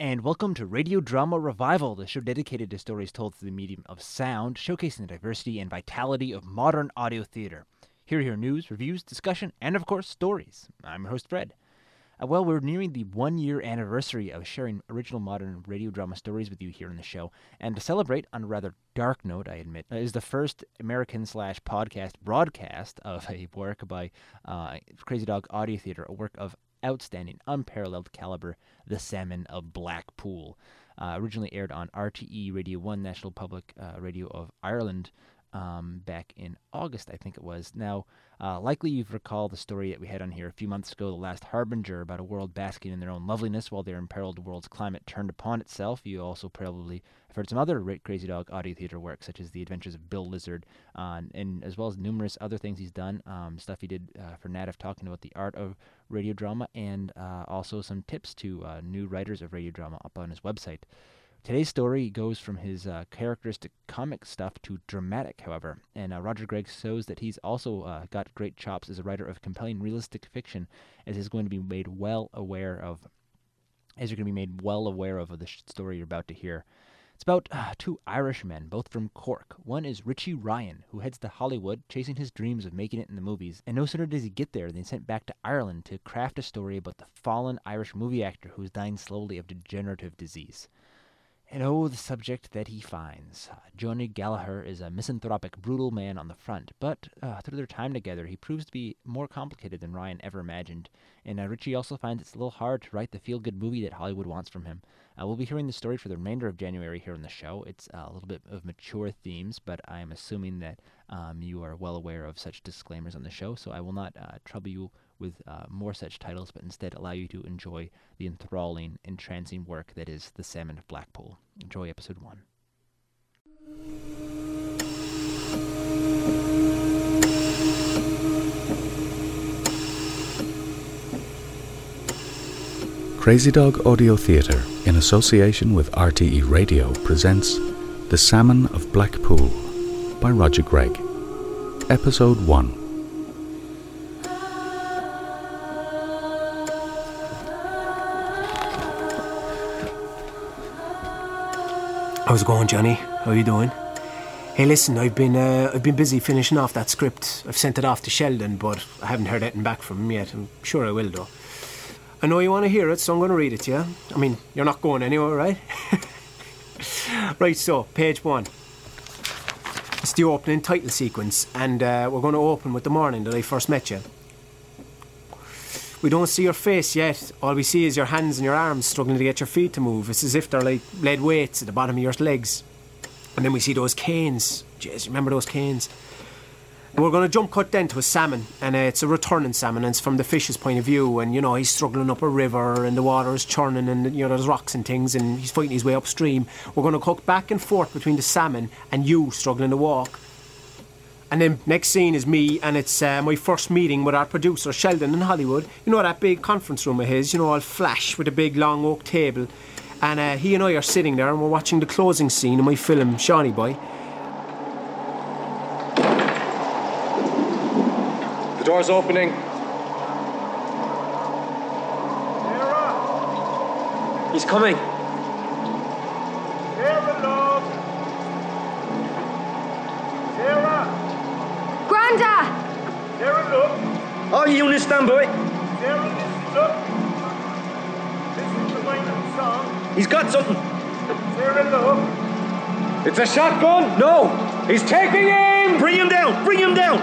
and welcome to Radio Drama Revival, the show dedicated to stories told through the medium of sound, showcasing the diversity and vitality of modern audio theater. Here, hear news, reviews, discussion, and of course, stories. I'm your host, Fred. Uh, well, we're nearing the one year anniversary of sharing original modern radio drama stories with you here on the show. And to celebrate, on a rather dark note, I admit, uh, is the first American slash podcast broadcast of a work by uh, Crazy Dog Audio Theater, a work of outstanding, unparalleled caliber, The Salmon of Blackpool. Uh, originally aired on RTE Radio 1, National Public uh, Radio of Ireland, um, back in August, I think it was. Now, uh, likely you've recalled the story that we had on here a few months ago, The Last Harbinger, about a world basking in their own loveliness while their imperiled world's climate turned upon itself. You also probably have heard some other Crazy Dog audio theater work, such as The Adventures of Bill Lizard, uh, and as well as numerous other things he's done. Um, stuff he did uh, for NATF talking about the art of radio drama, and uh, also some tips to uh, new writers of radio drama up on his website. Today's story goes from his uh, characteristic comic stuff to dramatic, however, and uh, Roger Gregg shows that he's also uh, got great chops as a writer of compelling realistic fiction, as he's going to be made well aware of, as you're going to be made well aware of, of the story you're about to hear. It's about uh, two Irishmen, both from Cork. One is Richie Ryan, who heads to Hollywood chasing his dreams of making it in the movies. And no sooner does he get there than he's sent back to Ireland to craft a story about the fallen Irish movie actor who is dying slowly of degenerative disease. And oh, the subject that he finds. Johnny Gallagher is a misanthropic, brutal man on the front, but uh, through their time together, he proves to be more complicated than Ryan ever imagined. And uh, Richie also finds it's a little hard to write the feel good movie that Hollywood wants from him. Uh, we'll be hearing the story for the remainder of January here on the show. It's a little bit of mature themes, but I'm assuming that um, you are well aware of such disclaimers on the show, so I will not uh, trouble you with uh, more such titles, but instead allow you to enjoy the enthralling, entrancing work that is The Salmon of Blackpool. Enjoy episode one. Crazy Dog Audio Theatre, in association with RTE Radio, presents The Salmon of Blackpool by Roger Gregg. Episode 1 How's it going, Johnny? How you doing? Hey, listen, I've been uh, I've been busy finishing off that script. I've sent it off to Sheldon, but I haven't heard anything back from him yet. I'm sure I will, though. I know you want to hear it, so I'm going to read it to you. I mean, you're not going anywhere, right? right, so, page one. It's the opening title sequence, and uh, we're going to open with the morning that I first met you. We don't see your face yet. All we see is your hands and your arms struggling to get your feet to move. It's as if they're like lead weights at the bottom of your legs. And then we see those canes. Jeez, remember those canes? And we're going to jump cut then to a salmon, and uh, it's a returning salmon, and it's from the fish's point of view. And you know, he's struggling up a river, and the water is churning, and you know, there's rocks and things, and he's fighting his way upstream. We're going to cut back and forth between the salmon and you struggling to walk. And then next scene is me, and it's uh, my first meeting with our producer Sheldon in Hollywood. You know that big conference room of his, you know, all flash with a big long oak table. And uh, he and I are sitting there, and we're watching the closing scene of my film Shawnee Boy. The door's opening. He's coming. To my new song. He's got something. It's a shotgun. No, he's taking aim. Bring him down. Bring him down.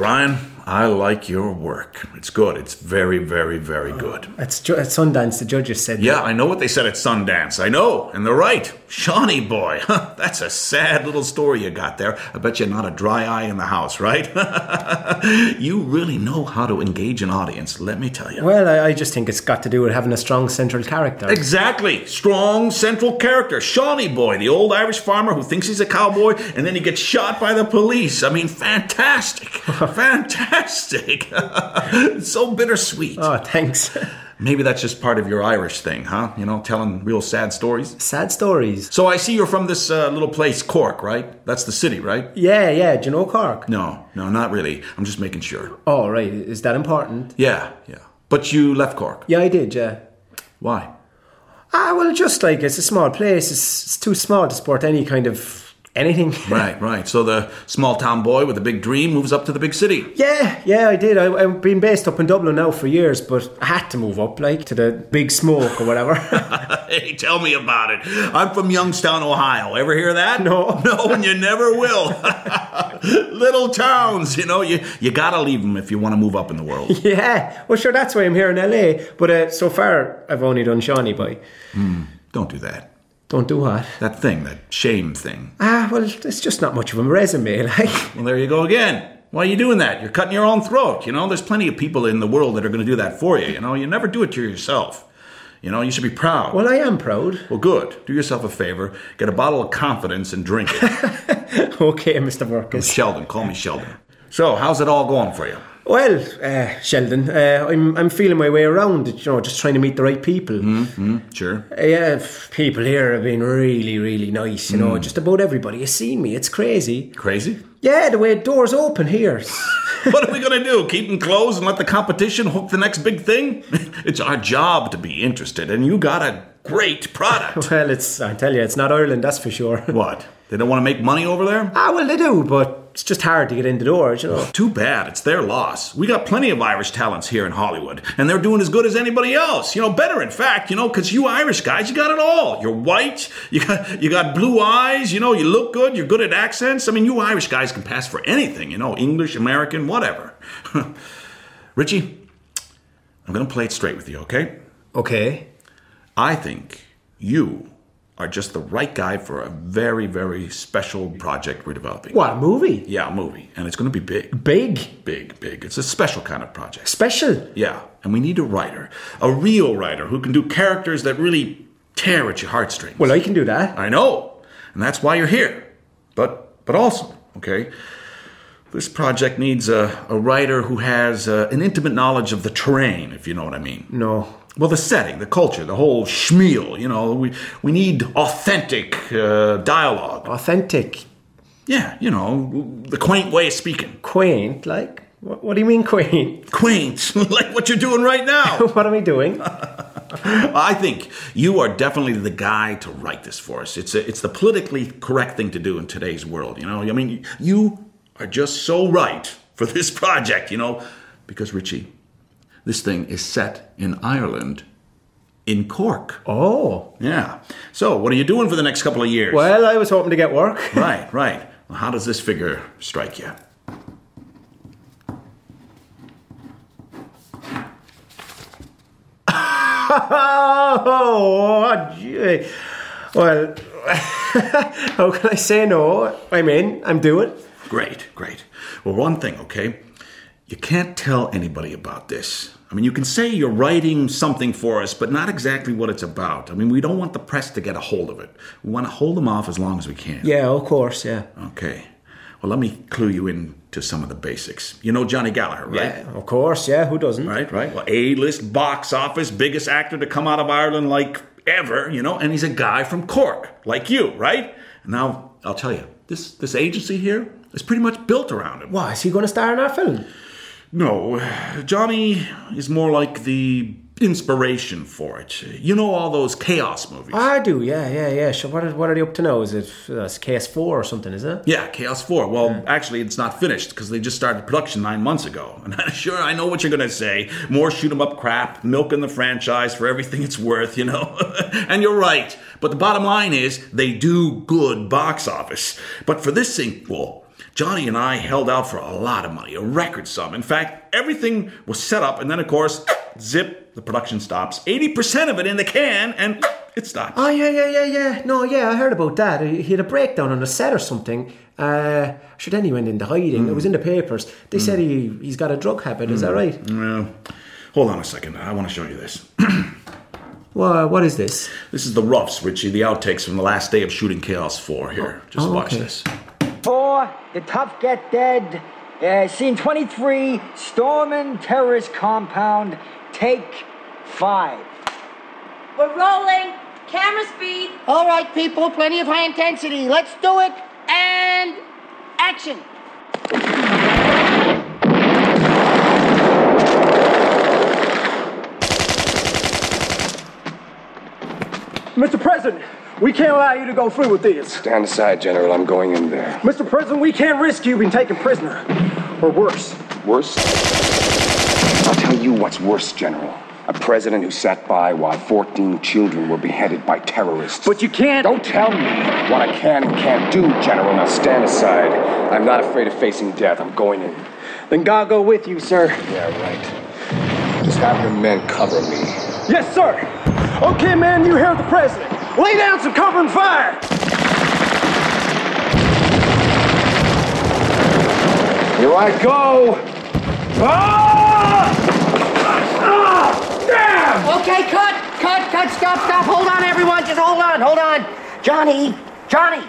Ryan, I like your work. It's good. It's very, very, very good. It's ju- at Sundance, the judges said. Yeah, I know what they said at Sundance. I know, and they're right. Shawnee boy. Huh, that's a sad little story you got there. I bet you're not a dry eye in the house, right? you really know how to engage an audience, let me tell you. Well, I, I just think it's got to do with having a strong central character. Exactly. Strong central character. Shawnee boy, the old Irish farmer who thinks he's a cowboy and then he gets shot by the police. I mean, fantastic. Fantastic. so bittersweet. Oh, thanks. Maybe that's just part of your Irish thing, huh? You know, telling real sad stories. Sad stories. So I see you're from this uh, little place, Cork, right? That's the city, right? Yeah, yeah. Do you know Cork? No, no, not really. I'm just making sure. Oh, right. Is that important? Yeah, yeah. But you left Cork. Yeah, I did. Yeah. Why? Ah, well, just like it's a small place. It's, it's too small to support any kind of anything. Right, right. So the small town boy with a big dream moves up to the big city. Yeah, yeah, I did. I, I've been based up in Dublin now for years, but I had to move up, like to the big smoke or whatever. hey, tell me about it. I'm from Youngstown, Ohio. Ever hear that? No. No, and you never will. Little towns, you know, you, you gotta leave them if you want to move up in the world. yeah, well, sure, that's why I'm here in LA. But uh, so far, I've only done Shawnee Boy. Don't do that. Don't do what? That thing, that shame thing. Ah, well, it's just not much of a resume, like. Well, there you go again. Why are you doing that? You're cutting your own throat. You know, there's plenty of people in the world that are going to do that for you. You know, you never do it to yourself. You know, you should be proud. Well, I am proud. Well, good. Do yourself a favor. Get a bottle of confidence and drink it. okay, Mr. Burkus. Sheldon, call me Sheldon. So, how's it all going for you? Well, uh, Sheldon, uh, I'm I'm feeling my way around. You know, just trying to meet the right people. Sure. Uh, yeah, people here have been really, really nice. You know, just about everybody has seen me. It's crazy. Crazy? Yeah, the way doors open here. What are we going to do? Keep them closed and let the competition hook the next big thing? it's our job to be interested, and you got a great product. well, it's I tell you, it's not Ireland, that's for sure. what? They don't want to make money over there? ah, well, they do, but it's just hard to get in the doors. You know. Too bad. It's their loss. We got plenty of Irish talents here in Hollywood, and they're doing as good as anybody else. You know, better in fact. You know, because you Irish guys, you got it all. You're white. You got you got blue eyes. You know, you look good. You're good at accents. I mean, you Irish guys can pass for anything. You know, English, American, whatever. Richie, I'm gonna play it straight with you, okay? Okay. I think you are just the right guy for a very, very special project we're developing. What a movie? Yeah, a movie, and it's gonna be big. Big, Big, big. It's a special kind of project. special. Yeah, and we need a writer, a real writer who can do characters that really tear at your heartstrings. Well, I can do that. I know, and that's why you're here. But, but also, okay, this project needs a, a writer who has uh, an intimate knowledge of the terrain, if you know what I mean. No. Well, the setting, the culture, the whole schmeal. You know, we we need authentic uh, dialogue. Authentic, Yeah, you know, the quaint way of speaking. quaint. Like, what, what do you mean quaint? Quaint, like what you're doing right now. what am I doing? I think you are definitely the guy to write this for us. It's a, it's the politically correct thing to do in today's world. You know, I mean, you are just so right for this project. You know, because Richie, this thing is set in Ireland, in Cork. Oh. Yeah. So, what are you doing for the next couple of years? Well, I was hoping to get work. Right, right. Well, how does this figure strike you? Oh, gee. well, how can I say no? I'm in. I'm doing. Great, great. Well, one thing, okay? You can't tell anybody about this. I mean, you can say you're writing something for us, but not exactly what it's about. I mean, we don't want the press to get a hold of it. We want to hold them off as long as we can. Yeah, of course. Yeah. Okay. Well, let me clue you in to some of the basics. You know Johnny Gallagher, right? Yeah, of course. Yeah, who doesn't? Right, right. Well, A-list box office, biggest actor to come out of Ireland like ever, you know, and he's a guy from Cork, like you, right? Now, I'll tell you, this this agency here is pretty much built around him. Why, is he going to star in our film? No, Johnny is more like the inspiration for it. You know all those chaos movies. I do. Yeah, yeah, yeah. Sure. What are, what are they up to now? Is it uh, it's KS4 or something? Is it? Yeah, Chaos 4. Well, actually, it's not finished because they just started production nine months ago. And I'm sure I know what you're going to say. More shoot 'em up crap, milking the franchise for everything it's worth, you know? and you're right. But the bottom line is they do good box office. But for this sequel, Johnny and I held out for a lot of money, a record sum. In fact, everything was set up, and then, of course, zip, the production stops. 80% of it in the can, and it stops. Oh yeah, yeah, yeah, yeah. No, yeah, I heard about that. He had a breakdown on the set or something. Uh, sure, then he went into hiding. It was in the papers. They said he he's got a drug habit. Is that right? Well, hold on a second. I want to show you this. Well, what is this? This is the roughs, Richie, the outtakes from the last day of shooting Chaos 4. Here, just Oh, watch okay. this. Four, the tough get dead. Uh, scene 23, Stormin Terrorist Compound, take five. We're rolling. Camera speed. All right, people, plenty of high intensity. Let's do it. And action. Mr. President, we can't allow you to go through with this. Stand aside, General. I'm going in there. Mr. President, we can't risk you being taken prisoner. Or worse. Worse? I'll tell you what's worse, General. A president who sat by while 14 children were beheaded by terrorists. But you can't. Don't tell me what I can and can't do, General. Now stand aside. I'm not afraid of facing death. I'm going in. Then God go with you, sir. Yeah, right. Just have your men cover me. Yes, sir. Okay, man, you hear the president. Lay down some cover and fire. Here I go. Ah! Ah! Damn! Okay, cut, cut, cut, stop, stop. Hold on, everyone. Just hold on, hold on. Johnny, Johnny,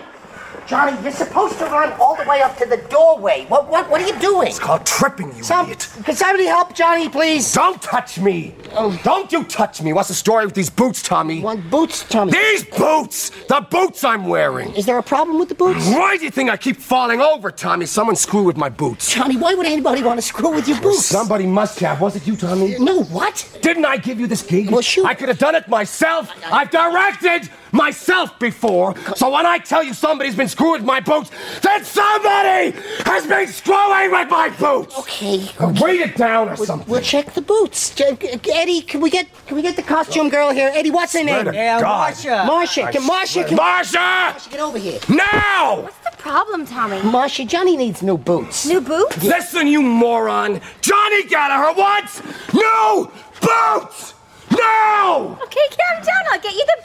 Johnny, you're supposed to run all the way up to the doorway. What, what, what are you doing? It's called tripping, you Some, idiot. can somebody help Johnny, please? Don't touch me! Oh. Don't you touch me! What's the story with these boots, Tommy? Want boots, Tommy? These boots! The boots I'm wearing! Is there a problem with the boots? Why do you think I keep falling over, Tommy? Someone screwed with my boots. Johnny, why would anybody want to screw with your boots? Somebody must have. Was it you, Tommy? No, what? Didn't I give you this gig? Well, shoot. I could have done it myself. I've directed myself before. So when I tell you somebody's been screwing with my boots, then somebody has been screwing with my boots. Okay. Now Weight it down or something. We'll check the boots. J- Eddie, can we get can we get the costume girl here? Eddie, what's her name? to Yeah, God. Marsha. Marsha. Can Marsha? Can Marsha! Marsha get over here? Now! What's the problem, Tommy? Marsha, Johnny needs new boots. New boots? Listen, you moron! Johnny Gallagher wants new boots! Now! Okay, calm down. I'll get you the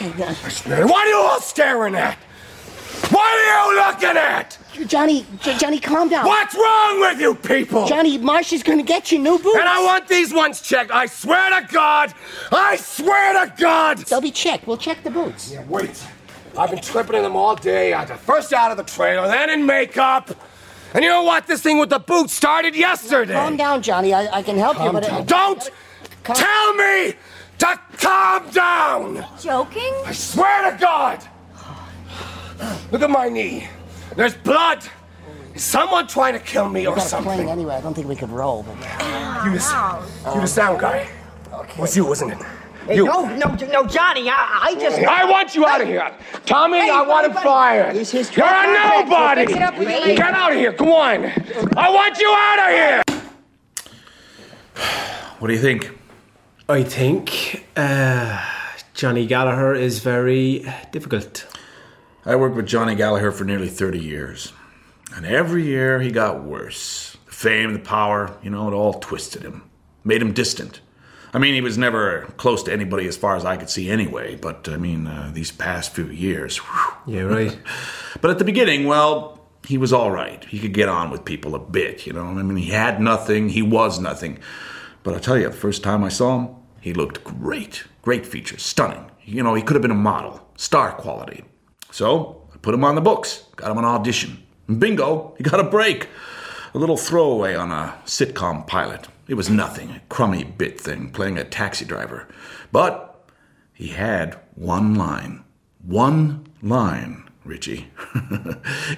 Okay, uh, What are you all staring at? What are you looking at? Johnny, J- Johnny, calm down. What's wrong with you people? Johnny, Marsha's gonna get you new boots. And I want these ones checked. I swear to God. I swear to God. They'll be checked. We'll check the boots. Yeah, wait. I've been tripping in them all day. I got first out of the trailer, then in makeup. And you know what? This thing with the boots started yesterday. Calm down, Johnny. I, I can help you, but down. uh, Don't Calm- tell me to calm down. Joking? I swear to God. Look at my knee. There's blood. Is someone trying to kill me or got a plane something? anyway. I don't think we could roll. But... You the, oh, you the sound guy. Was you, wasn't it? You. No, no, no, Johnny, I, I just. I want you out of here. Tommy, I want him fired. He's his You're track a record. We'll nobody. fix it up with you later. Get out of here. Come on. I want you out of here. What do you think? I think uh, Johnny Gallagher is very difficult. I worked with Johnny Gallagher for nearly 30 years. And every year he got worse. The fame, the power, you know, it all twisted him, made him distant. I mean, he was never close to anybody as far as I could see anyway, but I mean, uh, these past few years. whew. Yeah, right. But at the beginning, well, he was all right. He could get on with people a bit, you know. I mean, he had nothing, he was nothing. But I tell you, the first time I saw him, he looked great. Great features, stunning. You know, he could have been a model, star quality. So I put him on the books, got him an audition. And bingo, he got a break. A little throwaway on a sitcom pilot. It was nothing, a crummy bit thing, playing a taxi driver. But he had one line. One line, Richie.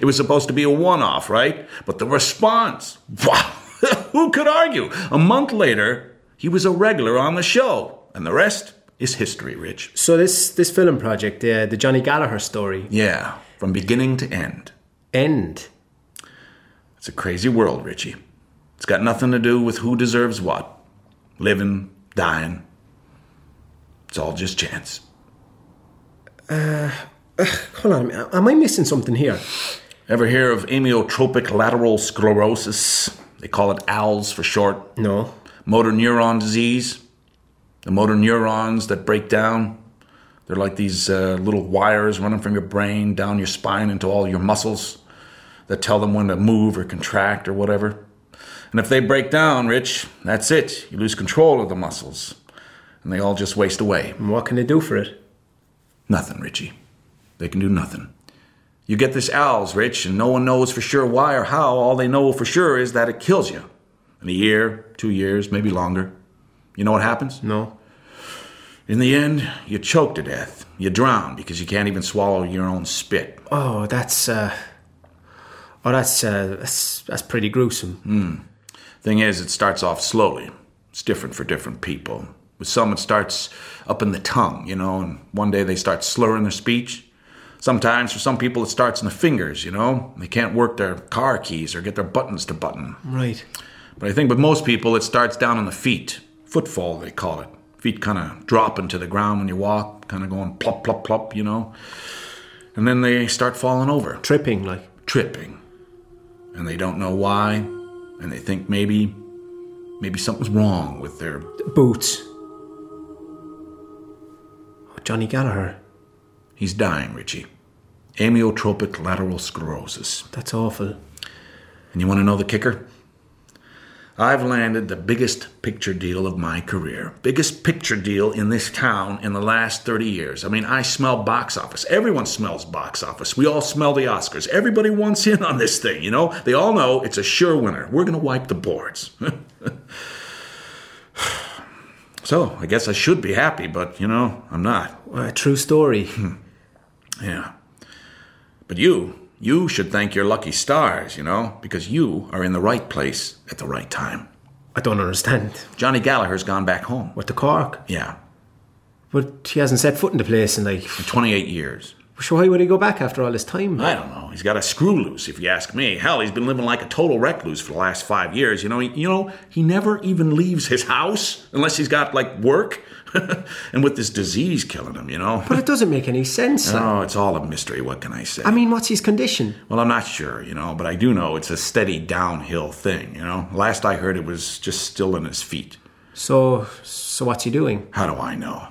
it was supposed to be a one off, right? But the response, wow, who could argue? A month later, he was a regular on the show. And the rest is history, Rich. So this this film project, uh, the Johnny Gallagher story, Yeah, from beginning to end. end. It's a crazy world, Richie. It's got nothing to do with who deserves what. Living, dying. It's all just chance. Hold on, am I missing something here? Ever hear of amyotrophic lateral sclerosis? They call it ALS for short. No. Motor neuron disease. The motor neurons that break down. They're like these uh, little wires running from your brain down your spine into all your muscles that tell them when to move or contract or whatever. And if they break down, Rich, that's it. You lose control of the muscles. And they all just waste away. And what can they do for it? Nothing, Richie. They can do nothing. You get this owls, Rich, and no one knows for sure why or how. All they know for sure is that it kills you. In a year, two years, maybe longer. You know what happens? No. In the end, you choke to death. You drown because you can't even swallow your own spit. Oh, that's uh Oh, that's uh that's, that's pretty gruesome. Hmm. Thing is, it starts off slowly. It's different for different people. With some, it starts up in the tongue, you know, and one day they start slurring their speech. Sometimes, for some people, it starts in the fingers, you know. They can't work their car keys or get their buttons to button. Right. But I think with most people, it starts down on the feet. Footfall, they call it. Feet kind of dropping to the ground when you walk, kind of going plop, plop, plop, you know. And then they start falling over. Tripping, like. Tripping. And they don't know why. And they think maybe, maybe something's wrong with their Boots. Oh, Johnny Gallagher. He's dying, Richie. Amyotrophic lateral sclerosis. That's awful. And you want to know the kicker? I've landed the biggest picture deal of my career. Biggest picture deal in this town in the last 30 years. I mean, I smell box office. Everyone smells box office. We all smell the Oscars. Everybody wants in on this thing, you know? They all know it's a sure winner. We're going to wipe the boards. so, I guess I should be happy, but, you know, I'm not. Uh, true story. Yeah. But you, you should thank your lucky stars, you know, because you are in the right place at the right time. I don't understand. Johnny Gallagher's gone back home. What, the Cork? Yeah. But he hasn't set foot in the place in like. 28 years. So why would he go back after all this time? I don't know. He's got a screw loose, if you ask me. Hell, he's been living like a total recluse for the last five years. You know, he, you know, he never even leaves his house unless he's got like work, and with this disease killing him, you know. But it doesn't make any sense. Oh, it's all a mystery. What can I say? I mean, what's his condition? Well, I'm not sure, you know, but I do know it's a steady downhill thing, you know. Last I heard, it was just still in his feet. So, so what's he doing? How do I know?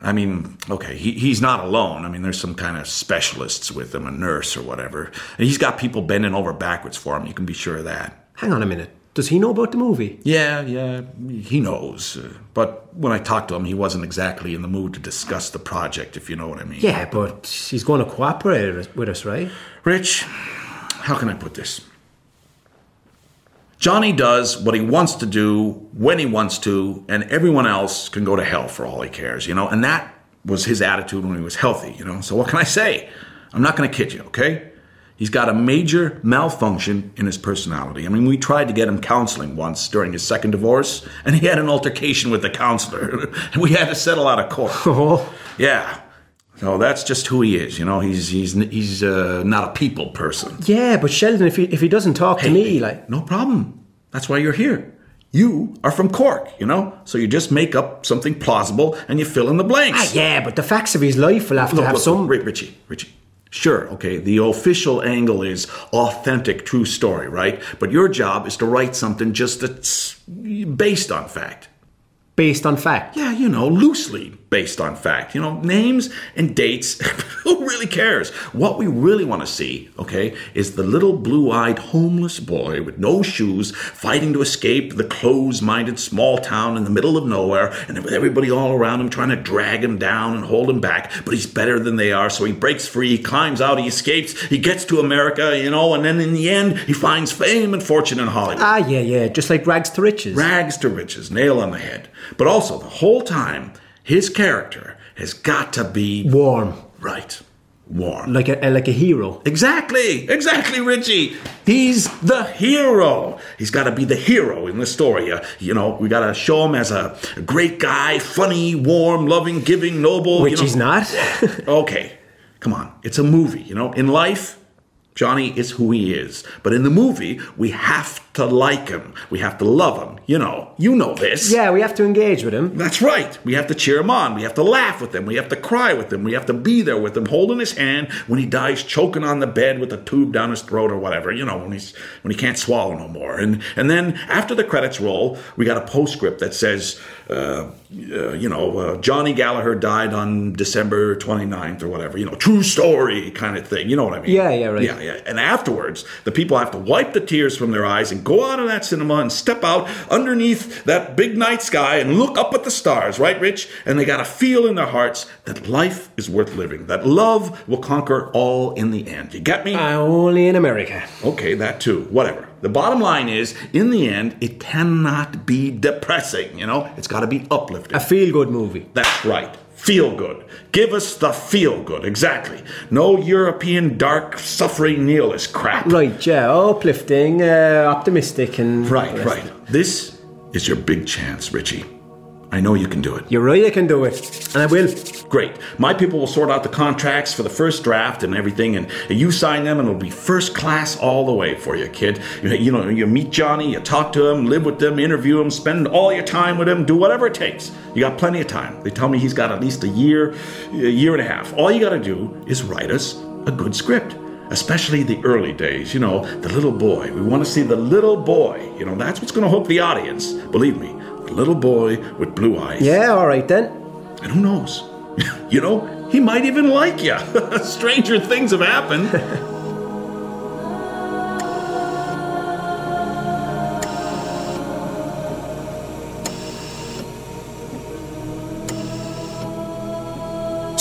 I mean, okay, he, he's not alone. I mean, there's some kind of specialists with him, a nurse or whatever. And he's got people bending over backwards for him. You can be sure of that. Hang on a minute. Does he know about the movie? Yeah, yeah, he knows. Uh, but when I talked to him, he wasn't exactly in the mood to discuss the project, if you know what I mean. Yeah, but he's going to cooperate with us, right? Rich, how can I put this? Johnny does what he wants to do when he wants to, and everyone else can go to hell for all he cares, you know? And that was his attitude when he was healthy, you know? So what can I say? I'm not going to kid you, okay? He's got a major malfunction in his personality. I mean, we tried to get him counseling once during his second divorce, and he had an altercation with the counselor, and we had to settle out of court. Oh. Yeah. So that's just who he is, you know. He's he's he's uh, not a people person. Yeah, but Sheldon, if he if he doesn't talk to me, like No problem. That's why you're here. You are from Cork, you know? So you just make up something plausible and you fill in the blanks. ah, yeah, but the facts of his life will have to have look, some. look, Richie, Richie. Sure, okay, the official angle is authentic, true story, right? But your job is to write something just that's based on fact. based on fact. Yeah, you know, loosely based on fact. You know, names and dates. Who really cares? What we really want to see, okay, is the little blue eyed homeless boy with no shoes fighting to escape the closed minded small town in the middle of nowhere and with everybody all around him trying to drag him down and hold him back. But he's better than they are, so he breaks free, he climbs out, he escapes, he gets to America, you know, and then in the end, he finds fame and fortune in Hollywood. Ah, yeah, yeah, just like rags to riches. Rags to riches, nail on the head. But also, the whole time, his character has got to be warm, right? Warm, like a like a hero. Exactly, exactly, Richie. He's the hero. He's got to be the hero in the story. Uh, you know, we got to show him as a, great guy, funny, warm, loving, giving, noble. Which you know. he's not. okay, come on. It's a movie. You know, in life. Johnny is who he is. But in the movie, we have to like him. We have to love him. You know, you know this. Yeah, we have to engage with him. That's right. We have to cheer him on. We have to laugh with him. We have to cry with him. We have to be there with him, holding his hand when he dies choking on the bed with a tube down his throat or whatever. You know, when he's when he can't swallow no more. And and then after the credits roll, we got a postscript that says, uh, uh, you know, uh, Johnny Gallagher died on December 29th or whatever. You know, true story kind of thing. You know what I mean? Yeah, yeah, right. Yeah, yeah. And afterwards, the people have to wipe the tears from their eyes and go out of that cinema and step out underneath that big night sky and look up at the stars, right, Rich? And they got to feel in their hearts that life is worth living, that love will conquer all in the end. You get me? Uh, only in America. Okay, that too. Whatever. The bottom line is, in the end, it cannot be depressing, you know? It's got to be uplifting. A feel good movie. That's right. Feel good. Give us the feel good, exactly. No European dark, suffering nihilist crap. Right, yeah, uplifting, uh, optimistic, and. Right, right. This is your big chance, Richie. I know you can do it. You really can do it. And I will. Great. My people will sort out the contracts for the first draft and everything, and you sign them, and it'll be first class all the way for you, kid. You, you know, you meet Johnny, you talk to him, live with them, interview him, spend all your time with him, do whatever it takes. You got plenty of time. They tell me he's got at least a year, a year and a half. All you got to do is write us a good script. Especially the early days, you know, the little boy. We want to see the little boy. You know, that's what's going to hook the audience. Believe me, the little boy with blue eyes. Yeah, all right then. And who knows? you know, he might even like you. Stranger things have happened.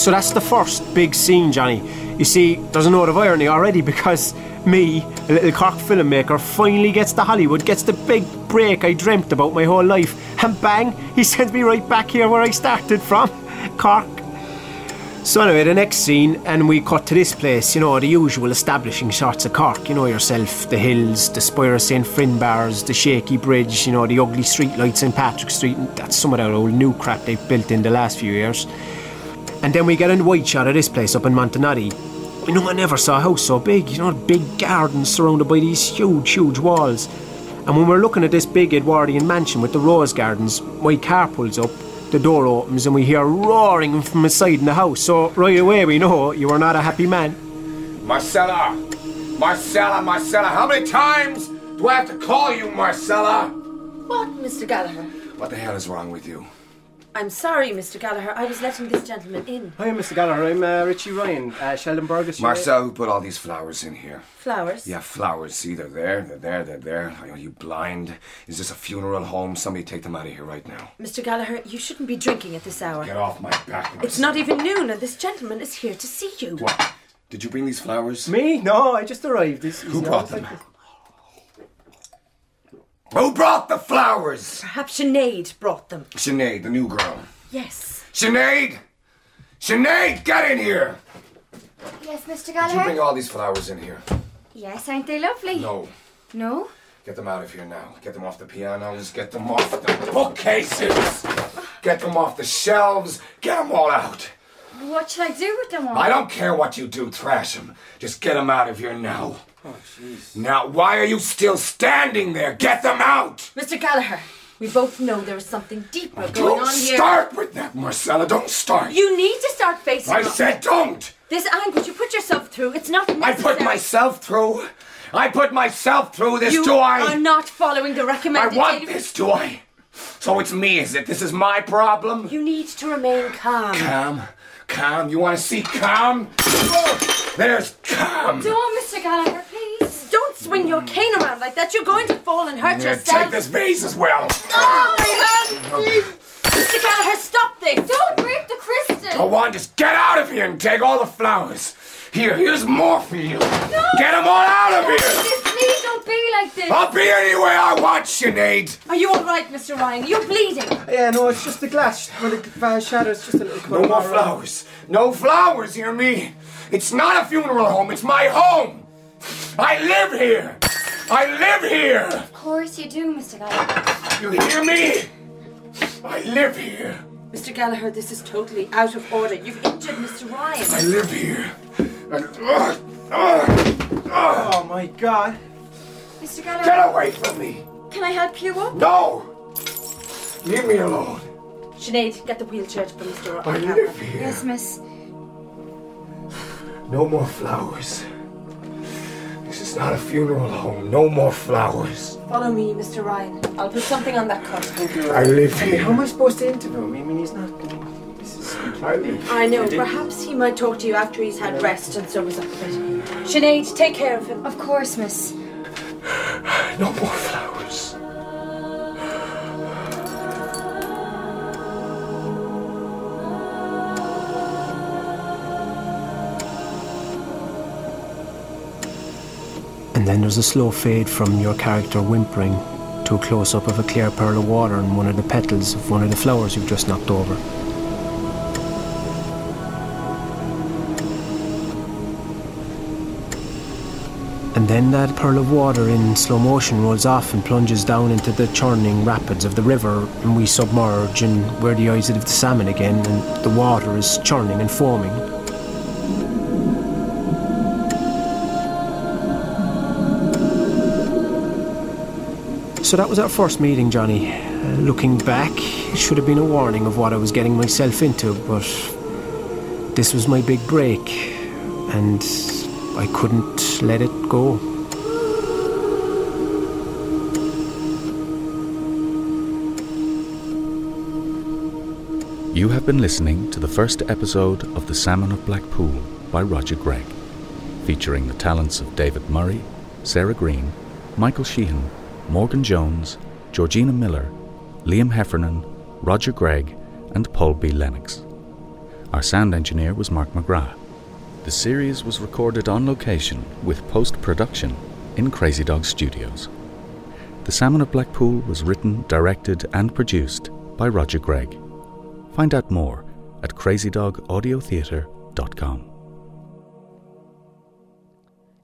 So that's the first big scene, Johnny. You see, there's a note of irony already because me, a little Cork filmmaker, finally gets to Hollywood, gets the big break I dreamt about my whole life, and bang, he sends me right back here where I started from, Cork. So anyway, the next scene, and we cut to this place, you know, the usual establishing shots of Cork, you know yourself, the hills, the Spire of St. Finbarrs, the shaky bridge, you know, the ugly streetlights in Patrick Street, and that's some of that old new crap they've built in the last few years. And then we get a wide shot of this place up in Montenotte. You know, I never saw a house so big, you know, a big gardens surrounded by these huge, huge walls. And when we're looking at this big Edwardian mansion with the rose gardens, my car pulls up, the door opens, and we hear roaring from inside in the house. So right away we know you are not a happy man. Marcella! Marcella, Marcella, how many times do I have to call you Marcella? What, Mr. Gallagher? What the hell is wrong with you? I'm sorry, Mr. Gallagher. I was letting this gentleman in. Hi, Mr. Gallagher. I'm uh, Richie Ryan, uh, Sheldon Burgess. Marcel, who put all these flowers in here? Flowers? Yeah, flowers. See, they're there, they're there, they're there. Are you blind? Is this a funeral home? Somebody take them out of here right now. Mr. Gallagher, you shouldn't be drinking at this hour. Get off my back, Marcel. It's not even noon, and this gentleman is here to see you. What? Did you bring these flowers? Me? No, I just arrived. He's, he's Who brought them? like- Who brought the flowers? Perhaps Sinead brought them. Sinead, the new girl. Yes. Sinead! Sinead, get in here! Yes, Mr. Gallagher? Did you bring all these flowers in here? Yes, aren't they lovely? No. No? Get them out of here now. Get them off the pianos. Get them off the bookcases. Get them off the shelves. Get them all out. What should I do with them all? I don't care what you do, trash them. Just get them out of here now. Oh, jeez. Now, why are you still standing there? Get them out! Mr. Gallagher, we both know there is something deeper oh, going on here. Don't on here. start with that, Marcella. Don't start. You need to start facing I up. said don't. This anguish you put yourself through, it's not I put myself through. I put myself through this, you do I? are not following the recommended. I want this, do I? So it's me, is it? This is my problem? You need to remain calm. Calm. Calm. You want to see calm? Oh, there's calm. Don't, Mr. Gallagher, please. Don't swing your cane around like that. You're going to fall and hurt Yeah, yourself. take this vase as well. Oh, my hand, please. Mr. Gallagher, stop this. Don't break the crystal. Go on, just get out of here and take all the flowers. Here, here's more for you. No! Get them all out of here. Please, please don't be like this. I'll be anywhere I want, Sinead. Are you all right, Mr. Ryan? You're bleeding. Yeah, no, it's just the glass. Where the uh, shadow's just a little cut. No more flowers. No flowers, hear me? It's not a funeral home, it's my home. I live here. I live here. Of course you do, Mr. Gallagher. You hear me? I live here. Mr. Gallagher, this is totally out of order. You've injured Mr. Ryan. I live here. And, ugh, ugh, ugh. Oh my god. Mr. Gallagher, Get away from me. can I help you up? No. Leave me alone. Sinead, get the wheelchair for Mr. I live here. Yes, miss. No more flowers. This is not a funeral home. No more flowers. Follow me, Mr. Ryan. I'll put something on that cut. I live here. How am I supposed to interview him? I mean, he's not. I mean, this is completely. I know. Perhaps he might talk to you after he's had rest and so was up a bit. Sinead, take care of him. Of course, miss. No more flowers. And then there's a slow fade from your character whimpering to a close up of a clear pearl of water and one of the petals of one of the flowers you've just knocked over. And then that pearl of water in slow motion rolls off and plunges down into the churning rapids of the river, and we submerge, and we're the eyes of the salmon again, and the water is churning and foaming. So that was our first meeting, Johnny. Uh, looking back, it should have been a warning of what I was getting myself into, but this was my big break, and I couldn't let it go. You have been listening to the first episode of The Salmon of Blackpool by Roger Gregg, featuring the talents of David Murray, Sarah Green, Michael Sheehan, Morgan Jones, Georgina Miller, Liam Heffernan, Roger Gregg, and Paul B. Lennox. Our sound engineer was Mark McGrath. The series was recorded on location with post production in Crazy Dog Studios. The Salmon of Blackpool was written, directed, and produced by Roger Gregg. Find out more at crazydogaudiotheatre.com.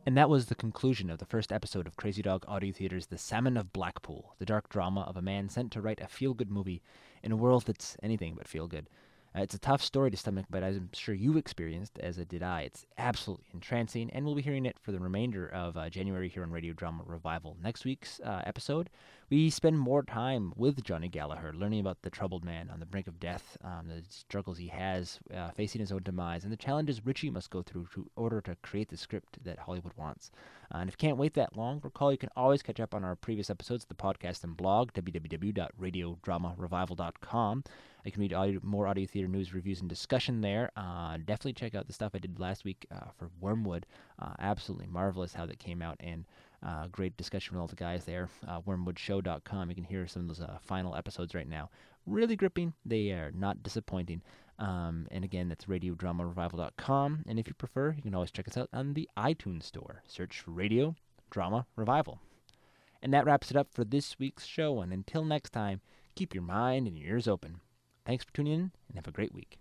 And that was the conclusion of the first episode of Crazy Dog Audio Theater's The Salmon of Blackpool, the dark drama of a man sent to write a feel good movie in a world that's anything but feel good. Uh, it's a tough story to stomach, but as I'm sure you experienced, as did I, it's absolutely entrancing, and we'll be hearing it for the remainder of uh, January here on Radio Drama Revival. Next week's uh, episode, we spend more time with Johnny Gallagher, learning about the troubled man on the brink of death, um, the struggles he has uh, facing his own demise, and the challenges Richie must go through in order to create the script that Hollywood wants. Uh, and if you can't wait that long, recall you can always catch up on our previous episodes of the podcast and blog, www.radiodramarevival.com. You can read audio, more audio theater news, reviews, and discussion there. Uh, definitely check out the stuff I did last week uh, for Wormwood. Uh, absolutely marvelous how that came out, and uh, great discussion with all the guys there. Uh, wormwoodshow.com. You can hear some of those uh, final episodes right now. Really gripping. They are not disappointing. Um, and again, that's radiodramarevival.com. And if you prefer, you can always check us out on the iTunes Store. Search Radio Drama Revival. And that wraps it up for this week's show. And until next time, keep your mind and your ears open. Thanks for tuning in and have a great week.